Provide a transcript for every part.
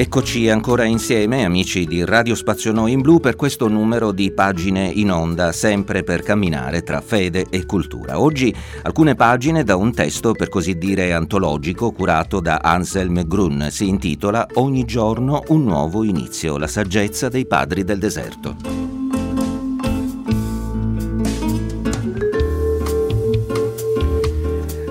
Eccoci ancora insieme, amici di Radio Spazio Noi in Blu, per questo numero di pagine in onda, sempre per camminare tra fede e cultura. Oggi alcune pagine da un testo, per così dire, antologico, curato da Anselm Grun. Si intitola Ogni giorno un nuovo inizio, la saggezza dei padri del deserto.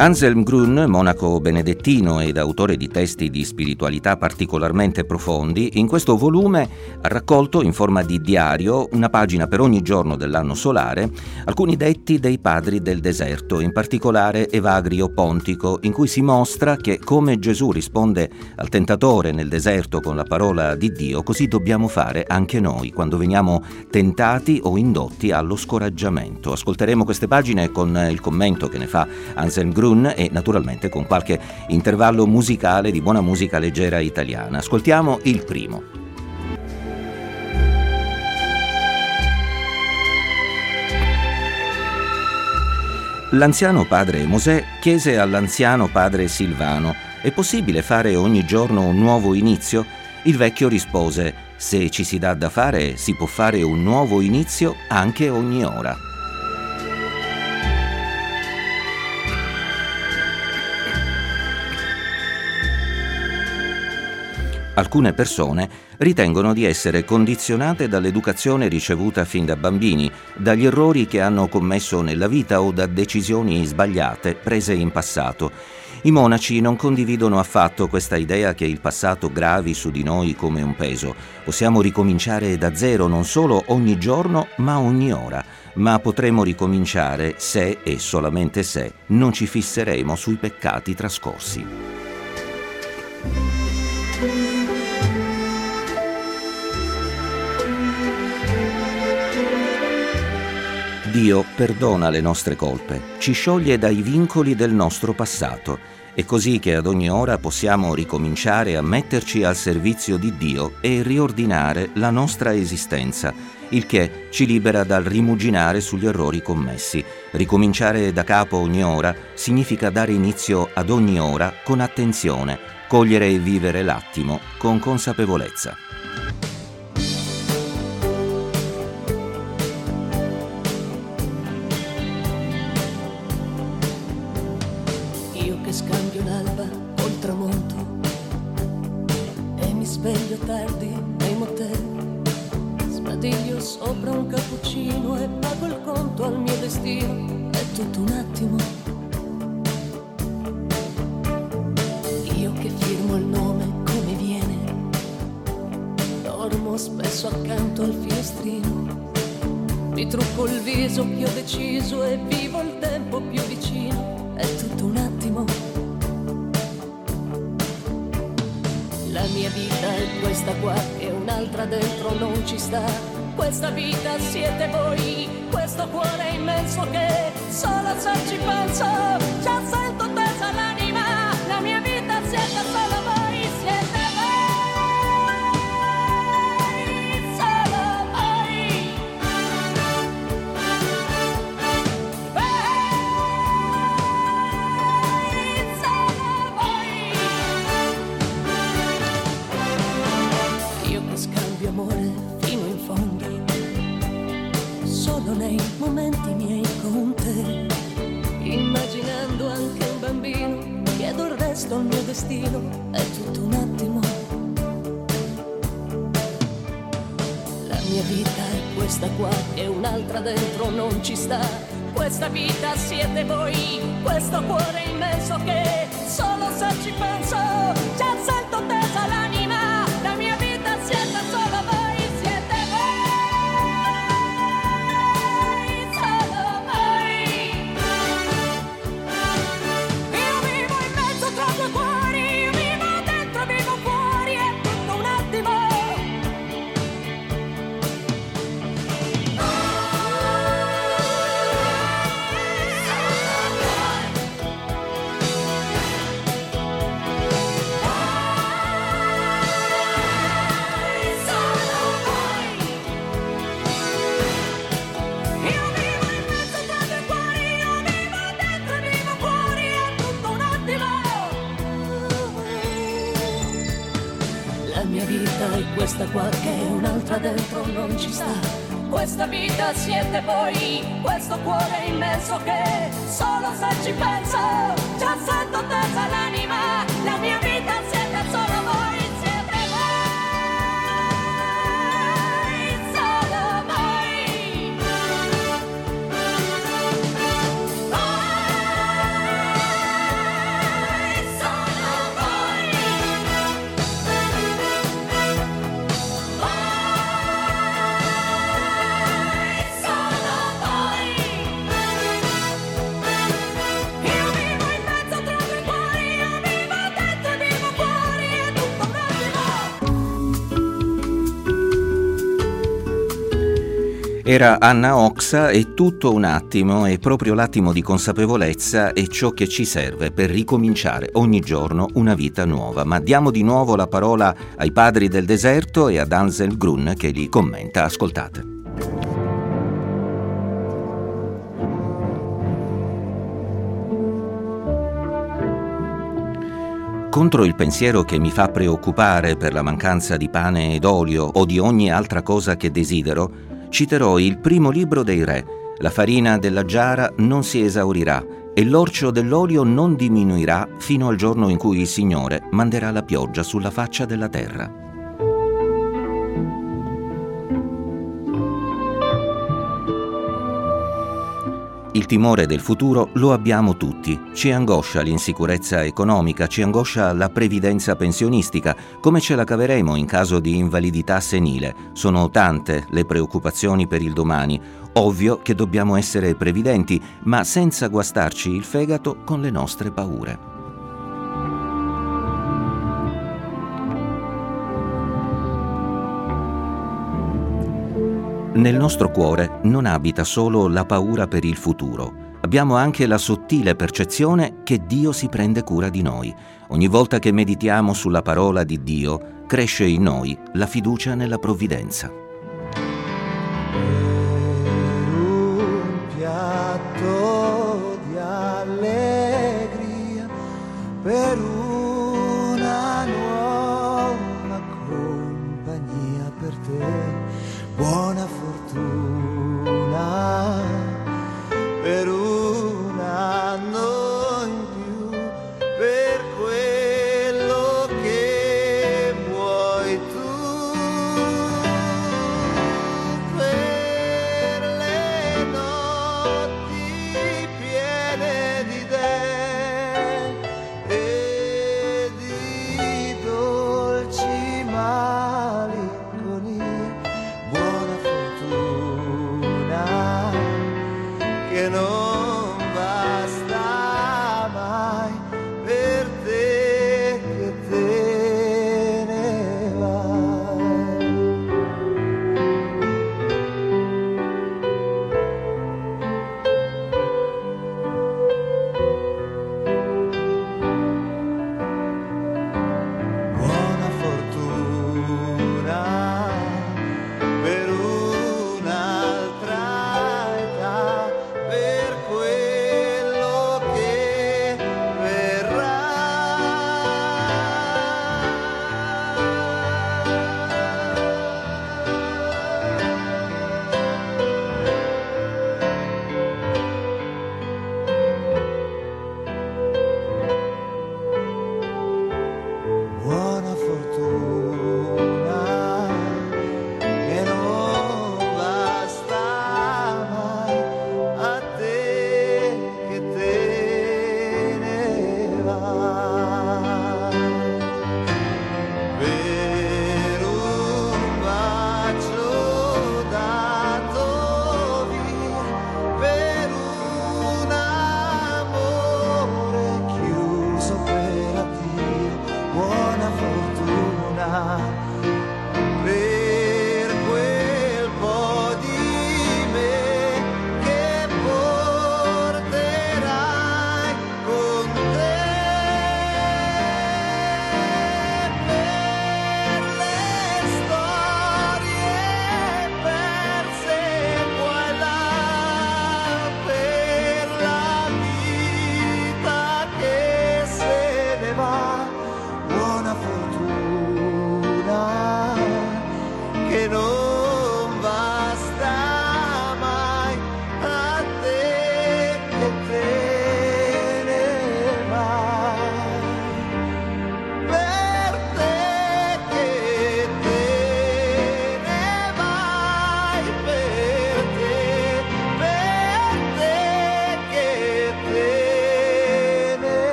Anselm Grun, monaco benedettino ed autore di testi di spiritualità particolarmente profondi, in questo volume ha raccolto in forma di diario, una pagina per ogni giorno dell'anno solare, alcuni detti dei padri del deserto, in particolare Evagrio Pontico, in cui si mostra che come Gesù risponde al tentatore nel deserto con la parola di Dio, così dobbiamo fare anche noi quando veniamo tentati o indotti allo scoraggiamento. Ascolteremo queste pagine con il commento che ne fa Anselm Grun Brun e naturalmente con qualche intervallo musicale di buona musica leggera italiana. Ascoltiamo il primo. L'anziano padre Mosè chiese all'anziano padre Silvano, è possibile fare ogni giorno un nuovo inizio? Il vecchio rispose, se ci si dà da fare, si può fare un nuovo inizio anche ogni ora. Alcune persone ritengono di essere condizionate dall'educazione ricevuta fin da bambini, dagli errori che hanno commesso nella vita o da decisioni sbagliate prese in passato. I monaci non condividono affatto questa idea che il passato gravi su di noi come un peso. Possiamo ricominciare da zero non solo ogni giorno, ma ogni ora. Ma potremo ricominciare se e solamente se non ci fisseremo sui peccati trascorsi. Dio perdona le nostre colpe, ci scioglie dai vincoli del nostro passato. È così che ad ogni ora possiamo ricominciare a metterci al servizio di Dio e riordinare la nostra esistenza, il che ci libera dal rimuginare sugli errori commessi. Ricominciare da capo ogni ora significa dare inizio ad ogni ora con attenzione, cogliere e vivere l'attimo con consapevolezza. tutto un attimo. Io che firmo il nome come viene, dormo spesso accanto al finestrino. Mi trucco il viso più deciso e vivo il tempo più vicino. È tutto un attimo. La mia vita è questa qua e un'altra dentro non ci sta questa vita siete voi, questo cuore immenso che solo se ci penso già sei mia vita è questa qua e un'altra dentro non ci sta. Questa vita siete voi, questo cuore immenso che solo se ci penso già sento tesa la ci sta. Questa vita siete voi, questo cuore immenso che solo se ci penso, già sento tesa l'anima, la mia vita siete Era Anna Oxa e tutto un attimo, e proprio l'attimo di consapevolezza è ciò che ci serve per ricominciare ogni giorno una vita nuova. Ma diamo di nuovo la parola ai padri del deserto e ad Ansel Grun che li commenta. Ascoltate. Contro il pensiero che mi fa preoccupare per la mancanza di pane ed olio o di ogni altra cosa che desidero, citerò il primo libro dei re. La farina della giara non si esaurirà e l'orcio dell'olio non diminuirà fino al giorno in cui il Signore manderà la pioggia sulla faccia della terra. Il timore del futuro lo abbiamo tutti. Ci angoscia l'insicurezza economica, ci angoscia la previdenza pensionistica. Come ce la caveremo in caso di invalidità senile? Sono tante le preoccupazioni per il domani. Ovvio che dobbiamo essere previdenti, ma senza guastarci il fegato con le nostre paure. Nel nostro cuore non abita solo la paura per il futuro, abbiamo anche la sottile percezione che Dio si prende cura di noi. Ogni volta che meditiamo sulla parola di Dio, cresce in noi la fiducia nella provvidenza.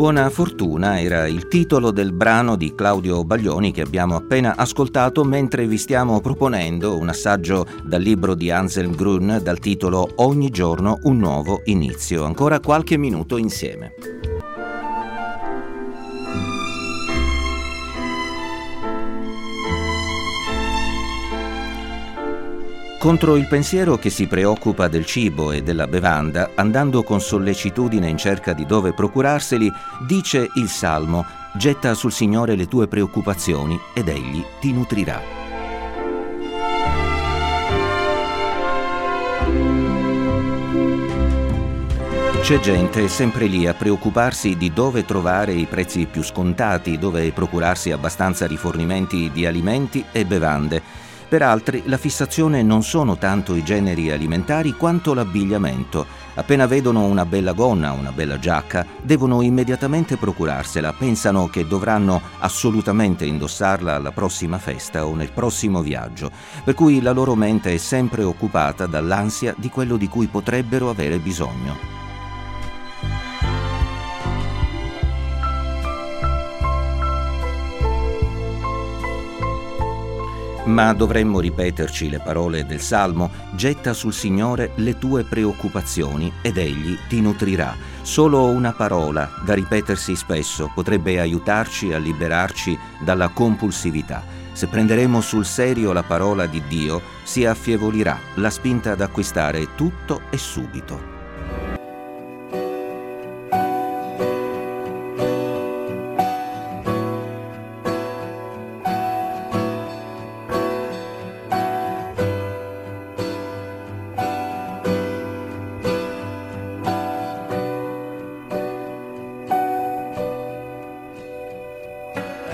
Buona fortuna era il titolo del brano di Claudio Baglioni che abbiamo appena ascoltato mentre vi stiamo proponendo un assaggio dal libro di Anselm Grun dal titolo Ogni giorno un nuovo inizio. Ancora qualche minuto insieme. Contro il pensiero che si preoccupa del cibo e della bevanda, andando con sollecitudine in cerca di dove procurarseli, dice il Salmo, getta sul Signore le tue preoccupazioni ed egli ti nutrirà. C'è gente sempre lì a preoccuparsi di dove trovare i prezzi più scontati, dove procurarsi abbastanza rifornimenti di alimenti e bevande per altri la fissazione non sono tanto i generi alimentari quanto l'abbigliamento. Appena vedono una bella gonna, una bella giacca, devono immediatamente procurarsela, pensano che dovranno assolutamente indossarla alla prossima festa o nel prossimo viaggio, per cui la loro mente è sempre occupata dall'ansia di quello di cui potrebbero avere bisogno. Ma dovremmo ripeterci le parole del Salmo, getta sul Signore le tue preoccupazioni ed Egli ti nutrirà. Solo una parola da ripetersi spesso potrebbe aiutarci a liberarci dalla compulsività. Se prenderemo sul serio la parola di Dio, si affievolirà la spinta ad acquistare tutto e subito.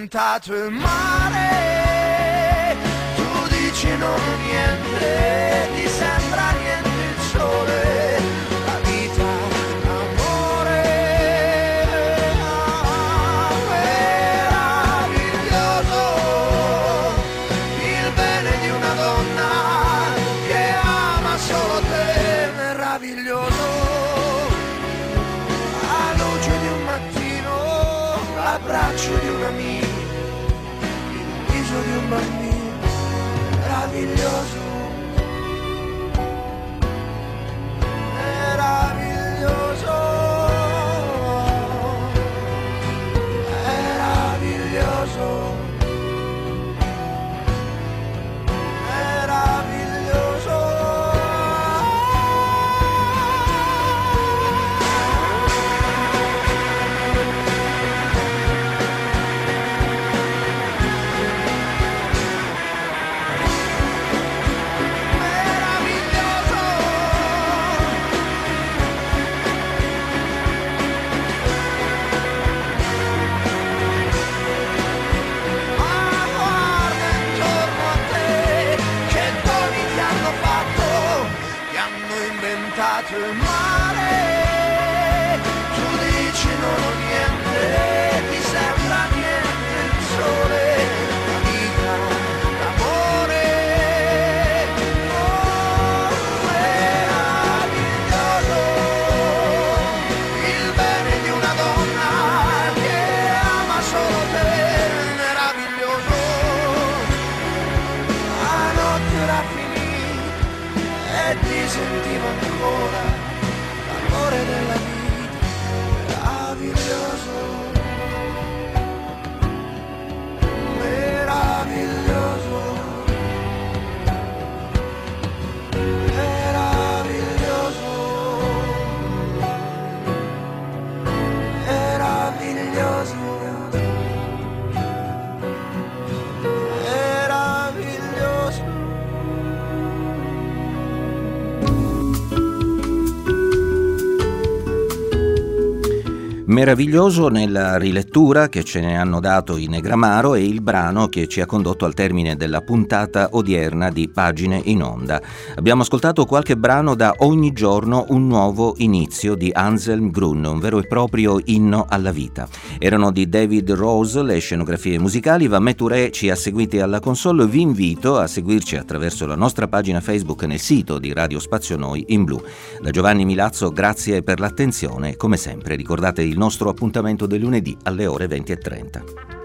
il mare, ancora l'amore della vita meraviglioso nella rilettura che ce ne hanno dato i Negramaro e il brano che ci ha condotto al termine della puntata odierna di Pagine in Onda. Abbiamo ascoltato qualche brano da Ogni giorno un nuovo inizio di Anselm Grun, un vero e proprio inno alla vita. Erano di David Rose le scenografie musicali, Vamet Touré ci ha seguiti alla console, vi invito a seguirci attraverso la nostra pagina Facebook nel sito di Radio Spazio Noi in blu. Da Giovanni Milazzo grazie per l'attenzione, come sempre ricordate il nostro appuntamento del lunedì alle ore 20.30.